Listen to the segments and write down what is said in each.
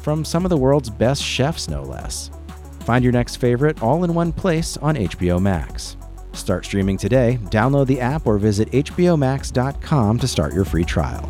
from some of the world's best chefs, no less. Find your next favorite all in one place on HBO Max. Start streaming today, download the app, or visit HBOMax.com to start your free trial.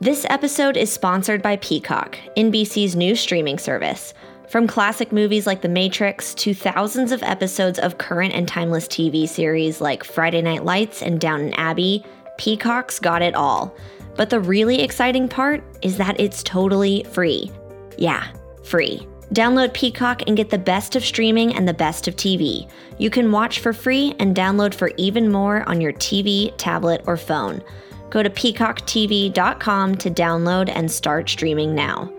This episode is sponsored by Peacock, NBC's new streaming service. From classic movies like The Matrix to thousands of episodes of current and timeless TV series like Friday Night Lights and Downton Abbey, Peacock's got it all. But the really exciting part is that it's totally free. Yeah, free. Download Peacock and get the best of streaming and the best of TV. You can watch for free and download for even more on your TV, tablet, or phone. Go to peacocktv.com to download and start streaming now.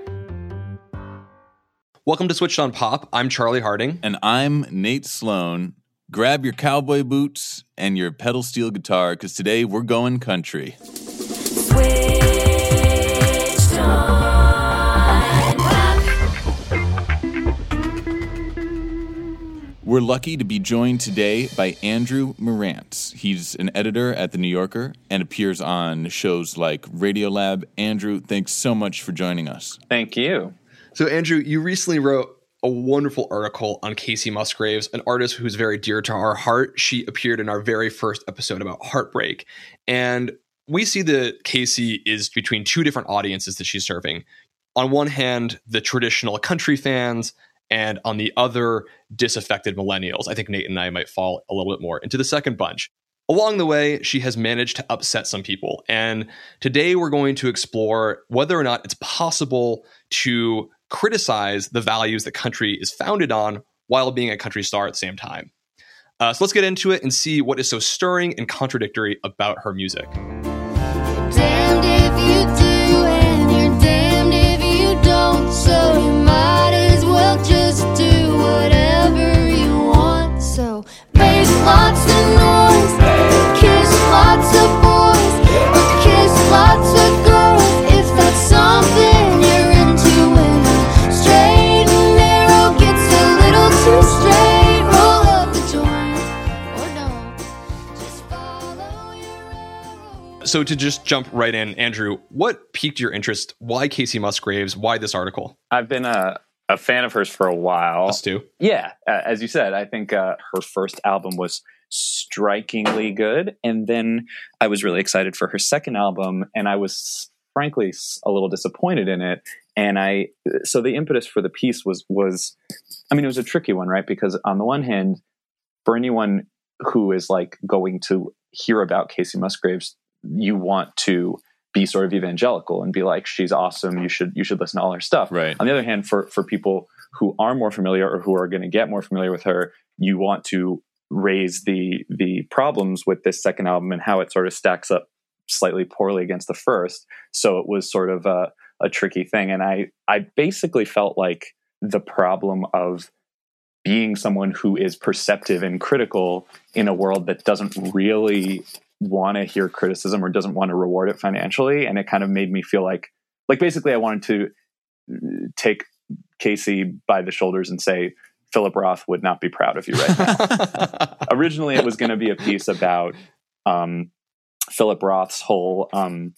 Welcome to Switched on Pop. I'm Charlie Harding. And I'm Nate Sloan. Grab your cowboy boots and your pedal steel guitar because today we're going country. Switched on pop. We're lucky to be joined today by Andrew Marantz. He's an editor at The New Yorker and appears on shows like Radiolab. Andrew, thanks so much for joining us. Thank you. So, Andrew, you recently wrote a wonderful article on Kacey Musgraves, an artist who's very dear to our heart. She appeared in our very first episode about heartbreak. And we see that Kacey is between two different audiences that she's serving. On one hand, the traditional country fans, and on the other, disaffected millennials. I think Nate and I might fall a little bit more into the second bunch. Along the way, she has managed to upset some people. And today we're going to explore whether or not it's possible to criticize the values the country is founded on while being a country star at the same time. Uh, so let's get into it and see what is so stirring and contradictory about her music. So to just jump right in, Andrew, what piqued your interest? Why Kacey Musgraves? Why this article? I've been a, a fan of hers for a while. Us too. Yeah, uh, as you said, I think uh, her first album was strikingly good, and then I was really excited for her second album, and I was frankly a little disappointed in it. And I, so the impetus for the piece was was, I mean, it was a tricky one, right? Because on the one hand, for anyone who is like going to hear about Kacey Musgraves, you want to be sort of evangelical and be like, she's awesome. You should you should listen to all her stuff. Right. On the other hand, for for people who are more familiar or who are going to get more familiar with her, you want to raise the the problems with this second album and how it sort of stacks up slightly poorly against the first. So it was sort of a, a tricky thing, and I I basically felt like the problem of being someone who is perceptive and critical in a world that doesn't really want to hear criticism or doesn't want to reward it financially and it kind of made me feel like like basically i wanted to uh, take kacey by the shoulders and say philip roth would not be proud of you right now. Originally it was going to be a piece about um, philip roth's whole um,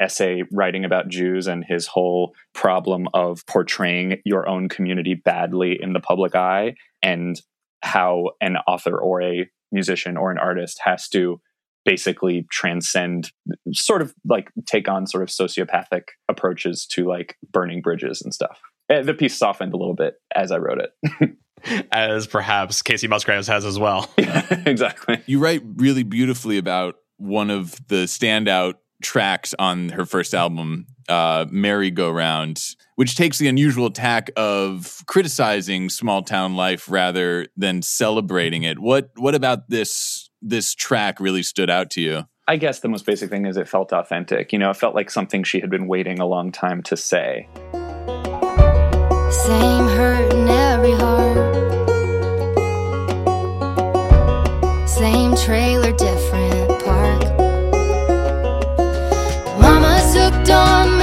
essay writing about jews and his whole problem of portraying your own community badly in the public eye and how an author or a musician or an artist has to basically transcend sort of like take on sort of sociopathic approaches to like burning bridges and stuff Eh, the piece softened a little bit as i wrote it As perhaps Kacey Musgraves has as well. exactly You write really beautifully about one of the standout tracks on her first album, uh, Merry Go Round, which takes the unusual tack of criticizing small town life rather than celebrating it. What what about this this track really stood out to you? I guess the most basic thing is it felt authentic. You know, it felt like something she had been waiting a long time to say. Same hurt in every heart. Same trailer, different park. Mama's hooked on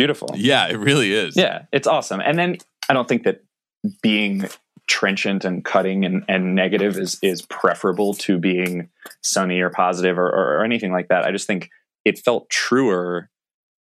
beautiful. Yeah, it really is. Yeah, it's awesome. And then I don't think that being trenchant and cutting and, and negative is is preferable to being sunny or positive or, or, or anything like that. I just think it felt truer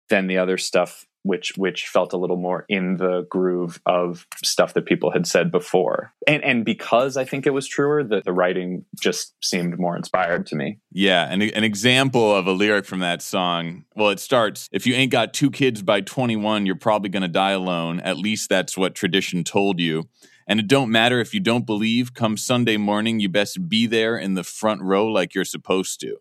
than the other stuff which which felt a little more in the groove of stuff that people had said before. And and because I think it was truer, that the writing just seemed more inspired to me. Yeah, and an example of a lyric from that song. Well, it starts, if you ain't got two kids by 21, you're probably going to die alone. At least that's what tradition told you. And it don't matter if you don't believe, come Sunday morning, you best be there in the front row like you're supposed to.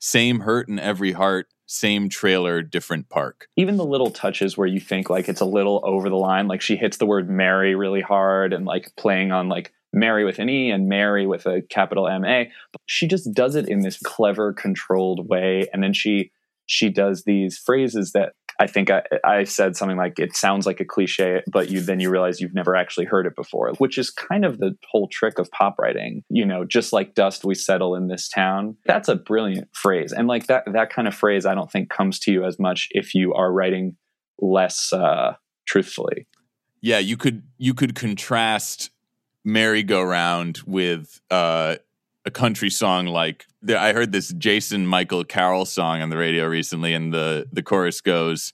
Same hurt in every heart, same trailer, different park. even the little touches where you think like it's a little over the line like she hits the word mary really hard and like playing on like mary with an e and mary with a capital m a but she just does it in this clever controlled way and then she she does these phrases that i think i, I said something like it sounds like a cliche but you then you realize you've never actually heard it before which is kind of the whole trick of pop writing. You know just like dust we settle in this town that's a brilliant phrase. And like that that kind of phrase i don't think comes to you as much if you are writing less uh truthfully. Yeah, you could you could contrast merry-go-round with uh, a country song like I heard this Jason Michael Carroll song on the radio recently, and the the chorus goes,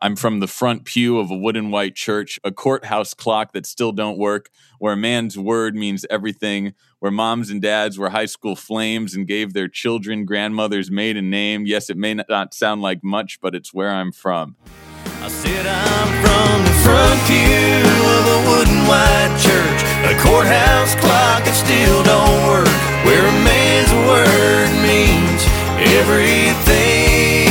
"I'm from the front pew of a wooden white church, a courthouse clock that still don't work, where a man's word means everything, where moms and dads were high school flames and gave their children grandmother's maiden name. Yes, it may not sound like much, but it's where I'm from." I said I'm from the front pew of a wooden white church, a courthouse clock that still don't work, where a man's word means everything.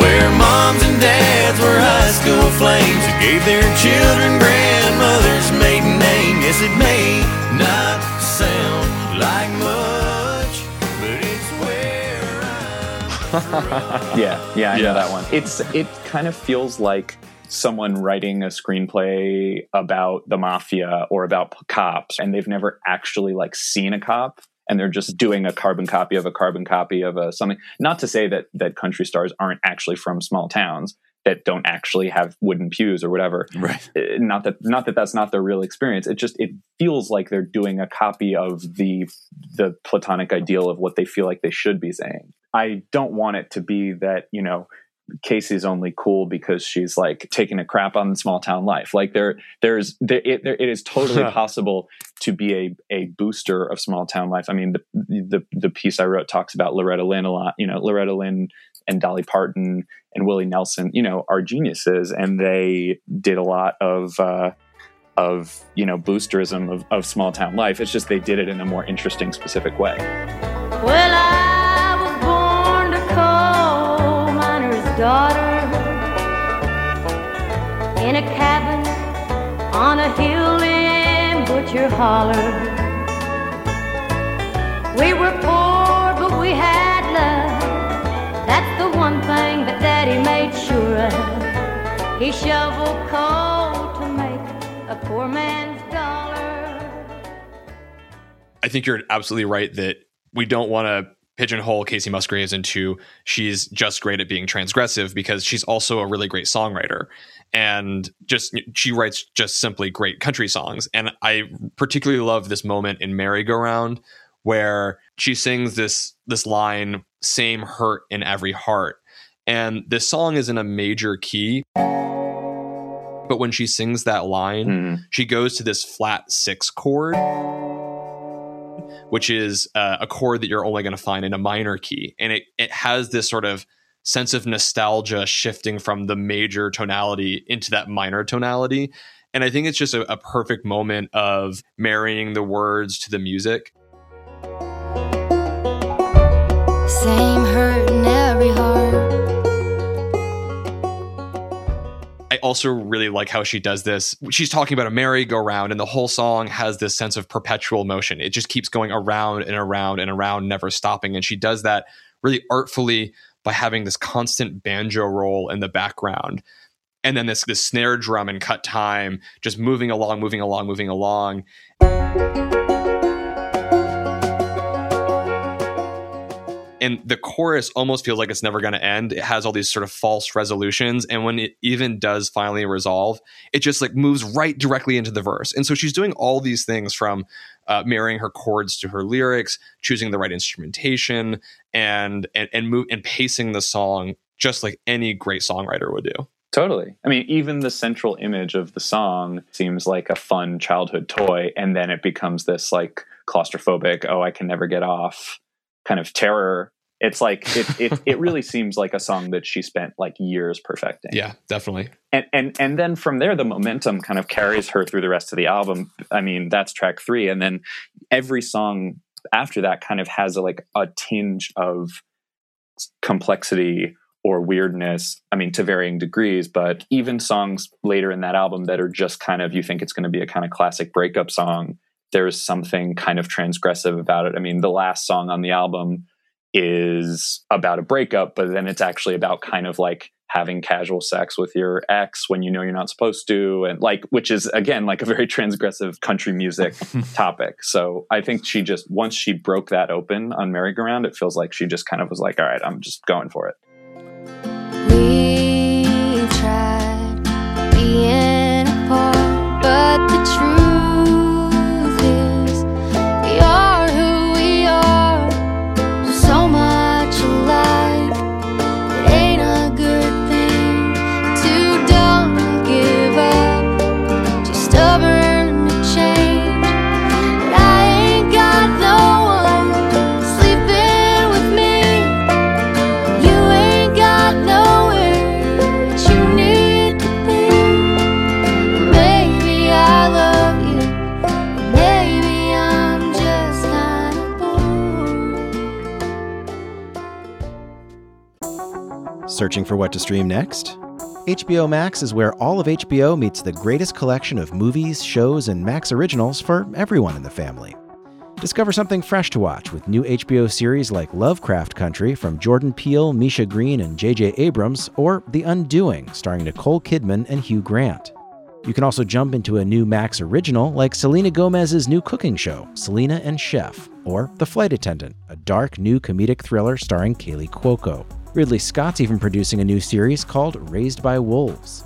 Where moms and dads were high school flames who gave their children grandmother's maiden name. Yes, it may not sound like much, yeah yeah i Yeah. know that one. It's it kind of feels like someone writing a screenplay about the mafia or about p- cops and they've never actually like seen a cop and they're just doing a carbon copy of a carbon copy of a something. Not to say that that country stars aren't actually from small towns that don't actually have wooden pews or whatever. Right. Uh, not that not that that's not their real experience. It just it feels like they're doing a copy of the the platonic ideal of what they feel like they should be saying i don't want it to be that you know kacey's only cool because she's like taking a crap on small town life. Like there there's there it, there, it is totally possible to be a a booster of small town life. I mean the the the piece i wrote talks about loretta lynn a lot you know loretta lynn and dolly parton and willie nelson you know are geniuses and they did a lot of uh of you know boosterism of, of small town life. It's just they did it in a more interesting specific way. Well, I cabin on a hill in Butcher Holler. We were poor, but we had love. That's the one thing that Daddy made sure of. He shoveled coal to make a poor man's dollar. I think you're absolutely right that we don't want to pigeonhole Kacey Musgraves into she's just great at being transgressive because she's also a really great songwriter and just she writes just simply great country songs and I particularly love this moment in Merry Go Round where she sings this this line same hurt in every heart And this song is in a major key. But when she sings that line, Mm. she goes to this flat six chord, which is uh, a chord that you're only going to find in a minor key. And it, it has this sort of sense of nostalgia shifting from the major tonality into that minor tonality. And I think it's just a, a perfect moment of marrying the words to the music. Same hurt in every heart. Also really like how she does this. She's talking about a merry-go-round, and the whole song has this sense of perpetual motion. It just keeps going around and around and around, never stopping. And she does that really artfully by having this constant banjo roll in the background. And then this this snare drum and cut time just moving along, moving along, moving along. And the chorus almost feels like it's never going to end. It has all these sort of false resolutions, and when it even does finally resolve, it just like moves right directly into the verse. And so she's doing all these things from uh, marrying her chords to her lyrics, choosing the right instrumentation, and and and move and pacing the song just like any great songwriter would do. Totally. I mean, even the central image of the song seems like a fun childhood toy, and then it becomes this like claustrophobic, oh, I can never get off kind of terror. It's like it it, it really seems like a song that she spent like years perfecting. Yeah, definitely. And and and then from there the momentum kind of carries her through the rest of the album. I mean, that's track 3 and then every song after that kind of has a, like a tinge of complexity or weirdness. I mean, to varying degrees, but even songs later in that album that are just kind of you think it's going to be a kind of classic breakup song, there's something kind of transgressive about it. I mean, the last song on the album is about a breakup, but then it's actually about kind of like having casual sex with your ex when you know you're not supposed to and like which is again like a very transgressive country music topic so i think she just once she broke that open on merry-go-round it feels like she just kind of was like all right i'm just going for it We tried being apart, but the truth Searching for what to stream next? HBO Max is where all of HBO meets the greatest collection of movies, shows, and Max originals for everyone in the family. Discover something fresh to watch with new HBO series like Lovecraft Country from Jordan Peele, Misha Green, and J.J. Abrams, or The Undoing, starring Nicole Kidman and Hugh Grant. You can also jump into a new Max original like Selena Gomez's new cooking show, Selena and Chef, or The Flight Attendant, a dark new comedic thriller starring Kaley Cuoco. Ridley Scott's even producing a new series called Raised by Wolves.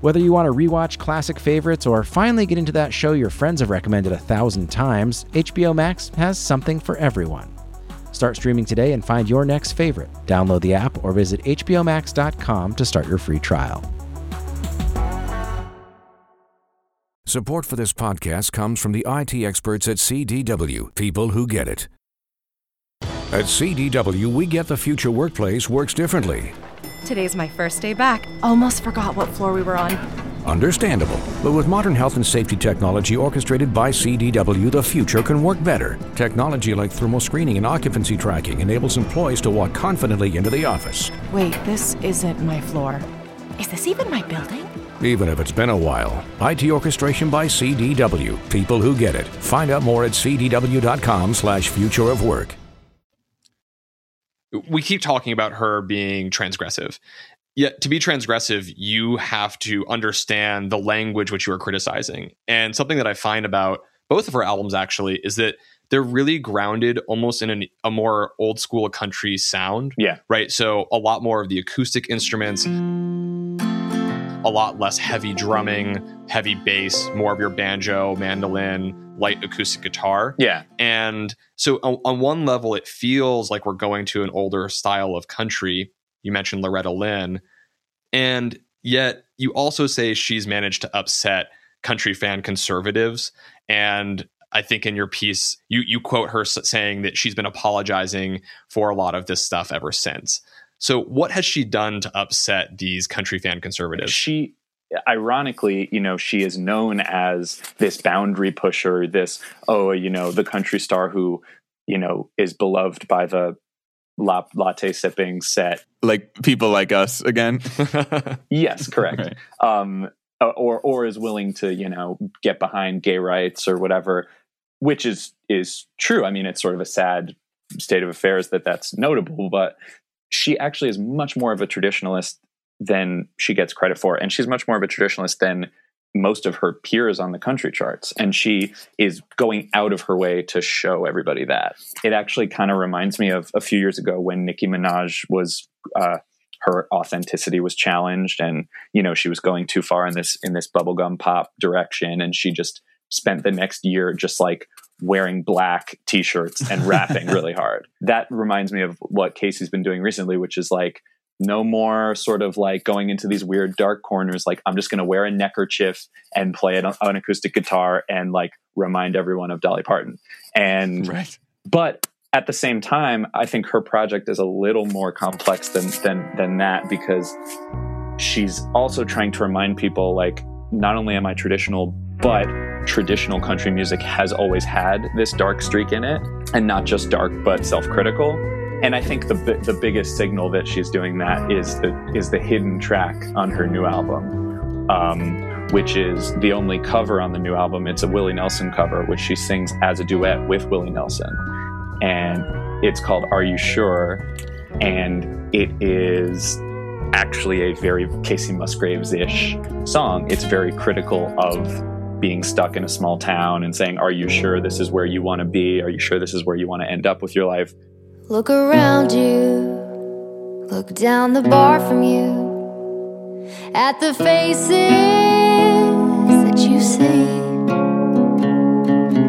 Whether you want to rewatch classic favorites or finally get into that show your friends have recommended a thousand times, HBO Max has something for everyone. Start streaming today and find your next favorite. Download the app or visit HBOMax.com to start your free trial. Support for this podcast comes from the IT experts at CDW, people who get it. At CDW, we get the future workplace works differently. Today's my first day back. Almost forgot what floor we were on. Understandable. But with modern health and safety technology orchestrated by CDW, the future can work better. Technology like thermal screening and occupancy tracking enables employees to walk confidently into the office, Wait, this isn't my floor. Is this even my building? even if it's been a while. IT orchestration by CDW, people who get it. Find out more at cdw.com slash future of work. We keep talking about her being transgressive. Yet to be transgressive, you have to understand the language which you are criticizing. And something that I find about both of her albums actually is that they're really grounded almost in an, a more old school country sound. Yeah. Right. So a lot more of the acoustic instruments, a lot less heavy drumming, heavy bass, more of your banjo, mandolin, light acoustic guitar. Yeah. And so on, on one level, it feels like we're going to an older style of country. You mentioned Loretta Lynn. And yet you also say she's managed to upset country fan conservatives. And I think in your piece, you, you quote her saying that she's been apologizing for a lot of this stuff ever since. So, what has she done to upset these country fan conservatives? she ironically you know she is known as this boundary pusher this oh you know the country star who you know is beloved by the la- latte sipping set Like people like us again. yes correct Right. um or or is willing to you know get behind gay rights or whatever which is is true i mean it's sort of a sad state of affairs that that's notable but she actually is much more of a traditionalist than she gets credit for. And she's much more of a traditionalist than most of her peers on the country charts. And she is going out of her way to show everybody that. It actually kind of reminds me of a few years ago when nicki minaj was uh, her authenticity was challenged and you know she was going too far in this in this bubblegum pop direction. And she just spent the next year just like wearing black t-shirts and rapping really hard. That reminds me of what kacey's been doing recently which is like no more sort of like going into these weird dark corners like i'm just going to wear a neckerchief and play an, an acoustic guitar and like remind everyone of dolly parton and right. but at the same time, I think her project is a little more complex than than than that because she's also trying to remind people like not only am I traditional, but traditional country music has always had this dark streak in it, and not just dark but self-critical. And I think the the biggest signal that she's doing that is the is the hidden track on her new album, um, which is the only cover on the new album. It's a Willie Nelson cover, which she sings as a duet with Willie Nelson and it's called Are You Sure? And it is actually a very Kacey Musgraves ish song. It's very critical of being stuck in a small town and saying, Are you sure this is where you want to be? Are you sure this is where you want to end up with your life? Look around you, look down the bar from you, at the faces that you see.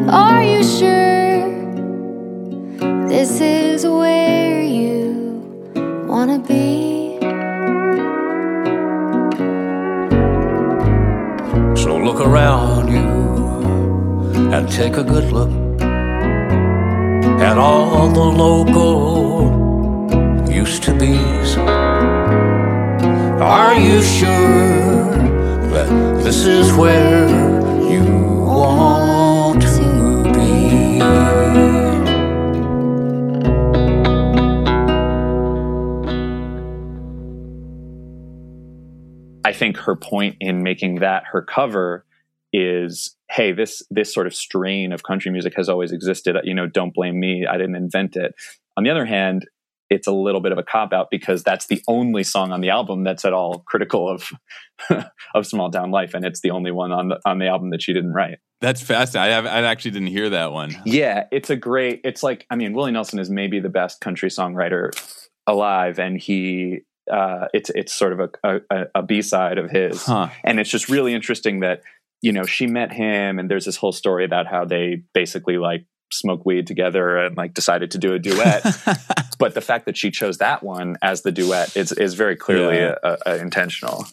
Are you sure this is where you wanna be? So look around you and take a good look at all the local used to be's. Are you sure that this is where you want to be? I think her point in making that her cover is hey this this sort of strain of country music has always existed you know don't blame me i didn't invent it on the other hand it's a little bit of a cop out because that's the only song on the album that's at all critical of of small town life and it's the only one on the on the album that she didn't write That's fascinating. I, have, I actually didn't hear that one. yeah it's a great it's like i mean willie nelson is maybe the best country songwriter alive and he uh it's it's sort of a a, a b-side of his Huh. and it's just really interesting that you know she met him and there's this whole story about how they basically like smoke weed together and like decided to do a duet but the fact that she chose that one as the duet is is very clearly Yeah. uh uh intentional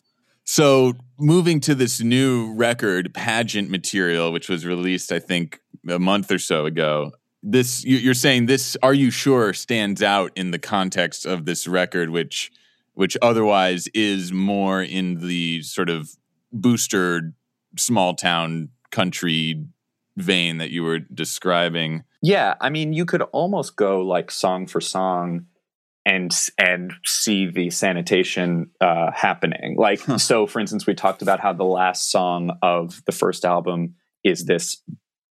So moving to this new record, pageant material, which was released, I think, a month or so ago. This you- you're saying this? Are you sure stands out in the context of this record, which which otherwise is more in the sort of booster small town country vein that you were describing? Yeah, I mean, you could almost go like song for song and and see the sanitation uh, happening. Like, so for instance, we talked about how the last song of the first album is this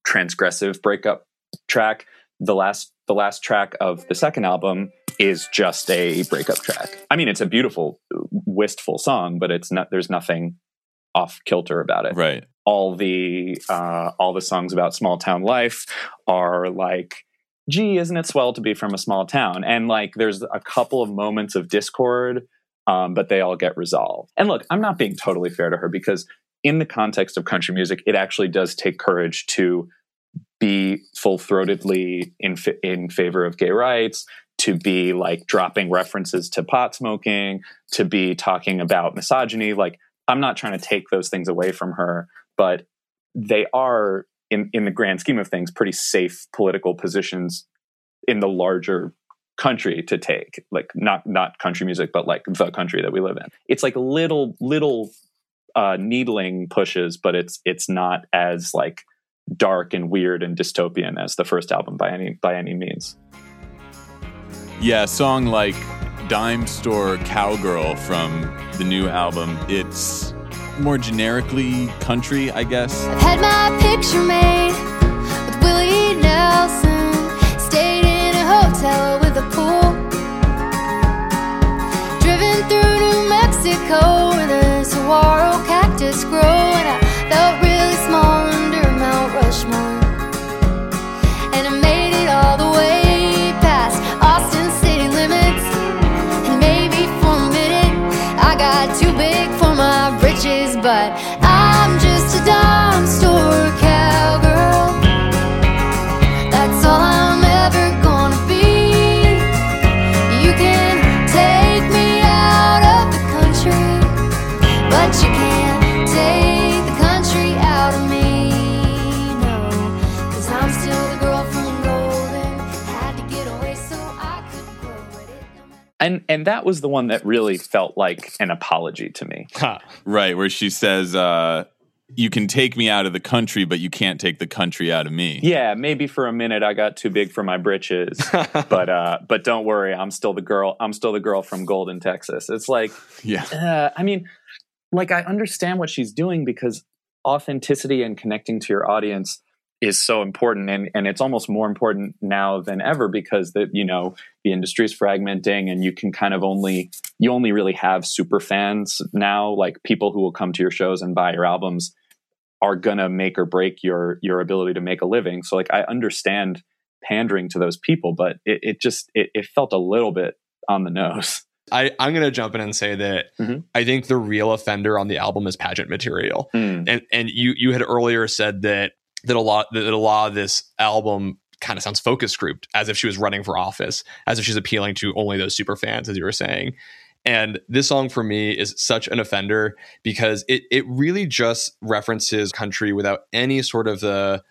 transgressive breakup track. The last the last track of the second album is just a breakup track. I mean, it's a beautiful, wistful song, but it's not. There's nothing off kilter about it Right. all the uh, all the songs about small town life are like gee isn't it swell to be from a small town and like there's a couple of moments of discord um, but they all get resolved and look i'm not being totally fair to her because in the context of country music it actually does take courage to be full-throatedly in, fa- in favor of gay rights to be like dropping references to pot smoking, to be talking about misogyny. Like, I'm not trying to take those things away from her, but they are, in, in the grand scheme of things, pretty safe political positions in the larger country to take. Like not not country music but like the country that we live in. It's like little little uh needling pushes but it's it's not as like dark and weird and dystopian as the first album by any by any means. Yeah, song like Dime Store Cowgirl from the new album, it's more generically country, I guess. I've had my picture made with Willie Nelson. Stayed in a hotel with a pool. Driven through New Mexico grow, and and that was the one that really felt like an apology to me Ha. Right, where she says, uh, You can take me out of the country, but you can't take the country out of me. yeah maybe for a minute i got too big for my britches but uh but don't worry i'm still the girl i'm still the girl from golden texas it's like Yeah. uh, I mean, like I understand what she's doing because authenticity and connecting to your audience is so important, and and it's almost more important now than ever because the you know the industry is fragmenting, and you can kind of only you only really have super fans now, like people who will come to your shows and buy your albums are gonna make or break your your ability to make a living. So like I understand pandering to those people, but it, it just it, it felt a little bit on the nose. I, I'm going to jump in and say that Mhm. I think the real offender on the album is pageant material. Mm. And and you you had earlier said that that a lot that a lot of this album kind of sounds focus grouped, as if she was running for office, as if she's appealing to only those super fans, as you were saying. And this song for me is such an offender because it it really just references country without any sort of the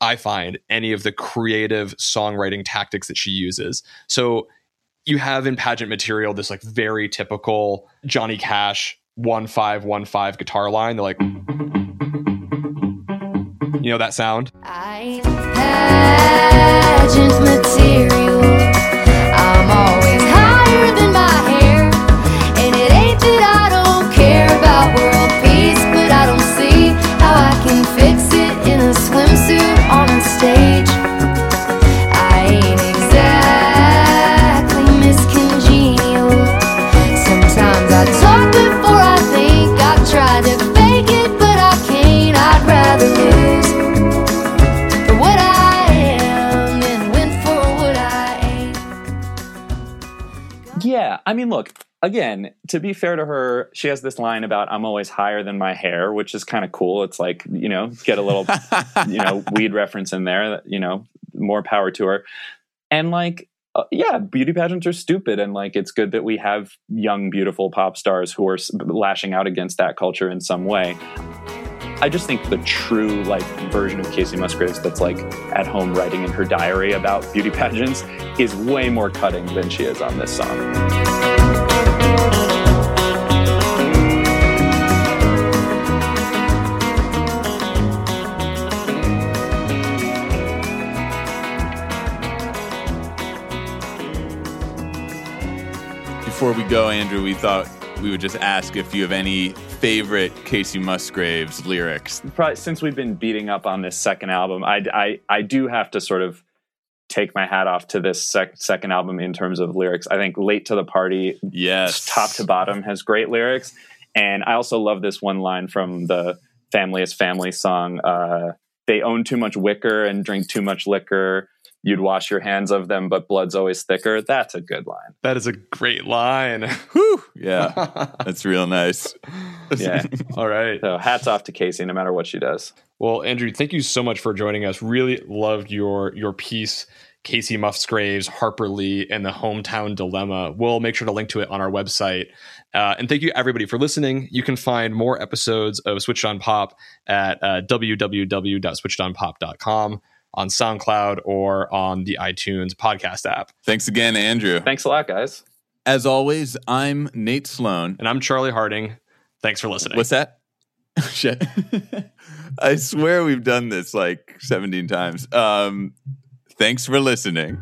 I find any of the creative songwriting tactics that she uses. So you have in pageant material this like very typical Johnny Cash one five one five guitar line. They're like, you know that sound. I mean, look, again, to be fair to her, she has this line about I'm always higher than my hair, which is kind of cool. It's like, you know, get a little, you know, weed reference in there, that, you know, more power to her. And like, uh, yeah, beauty pageants are stupid. And like, it's good that we have young, beautiful pop stars who are s- lashing out against that culture in some way. I just think the true like version of Kacey Musgraves that's like at home writing in her diary about beauty pageants is way more cutting than she is on this song. Before we go, Andrew, we thought we would just ask if you have any favorite Kacey Musgraves lyrics. Probably, since we've been beating up on this second album, I, I, I do have to sort of take my hat off to this sec- second album in terms of lyrics. I think Late to the Party, Yes. top to bottom, has great lyrics. And I also love this one line from the Family is Family song. Uh, they own too much wicker and drink too much liquor. You'd wash your hands of them, but blood's always thicker. That's a good line. That is a great line. Whew. Yeah, that's real nice. Yeah. All right. so hats off to Kacey, no matter what she does. Well, Andrew, thank you so much for joining us. Really loved your your piece Kacey Musgraves, Harper Lee, and the Hometown Dilemma. We'll make sure to link to it on our website. Uh, and thank you everybody for listening. You can find more episodes of Switched on Pop at uh, www.switchedonpop.com on SoundCloud or on the iTunes podcast app. Thanks again, Andrew. Thanks a lot, guys. As always, I'm Nate Sloan. And I'm Charlie Harding. Thanks for listening. What's that? Shit. I swear we've done this like 17 times. Um, thanks for listening.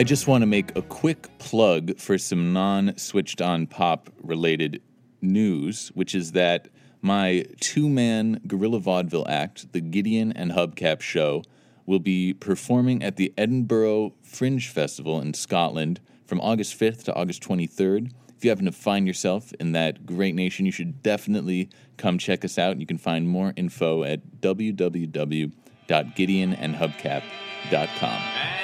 I just want to make a quick plug for some non switched on pop related news, which is that my two man guerrilla vaudeville act, the Gideon and Hubcap Show, will be performing at the Edinburgh Fringe Festival in Scotland from August 5th to August 23rd. If you happen to find yourself in that great nation, you should definitely come check us out. You can find more info at www.gideonandhubcap.com.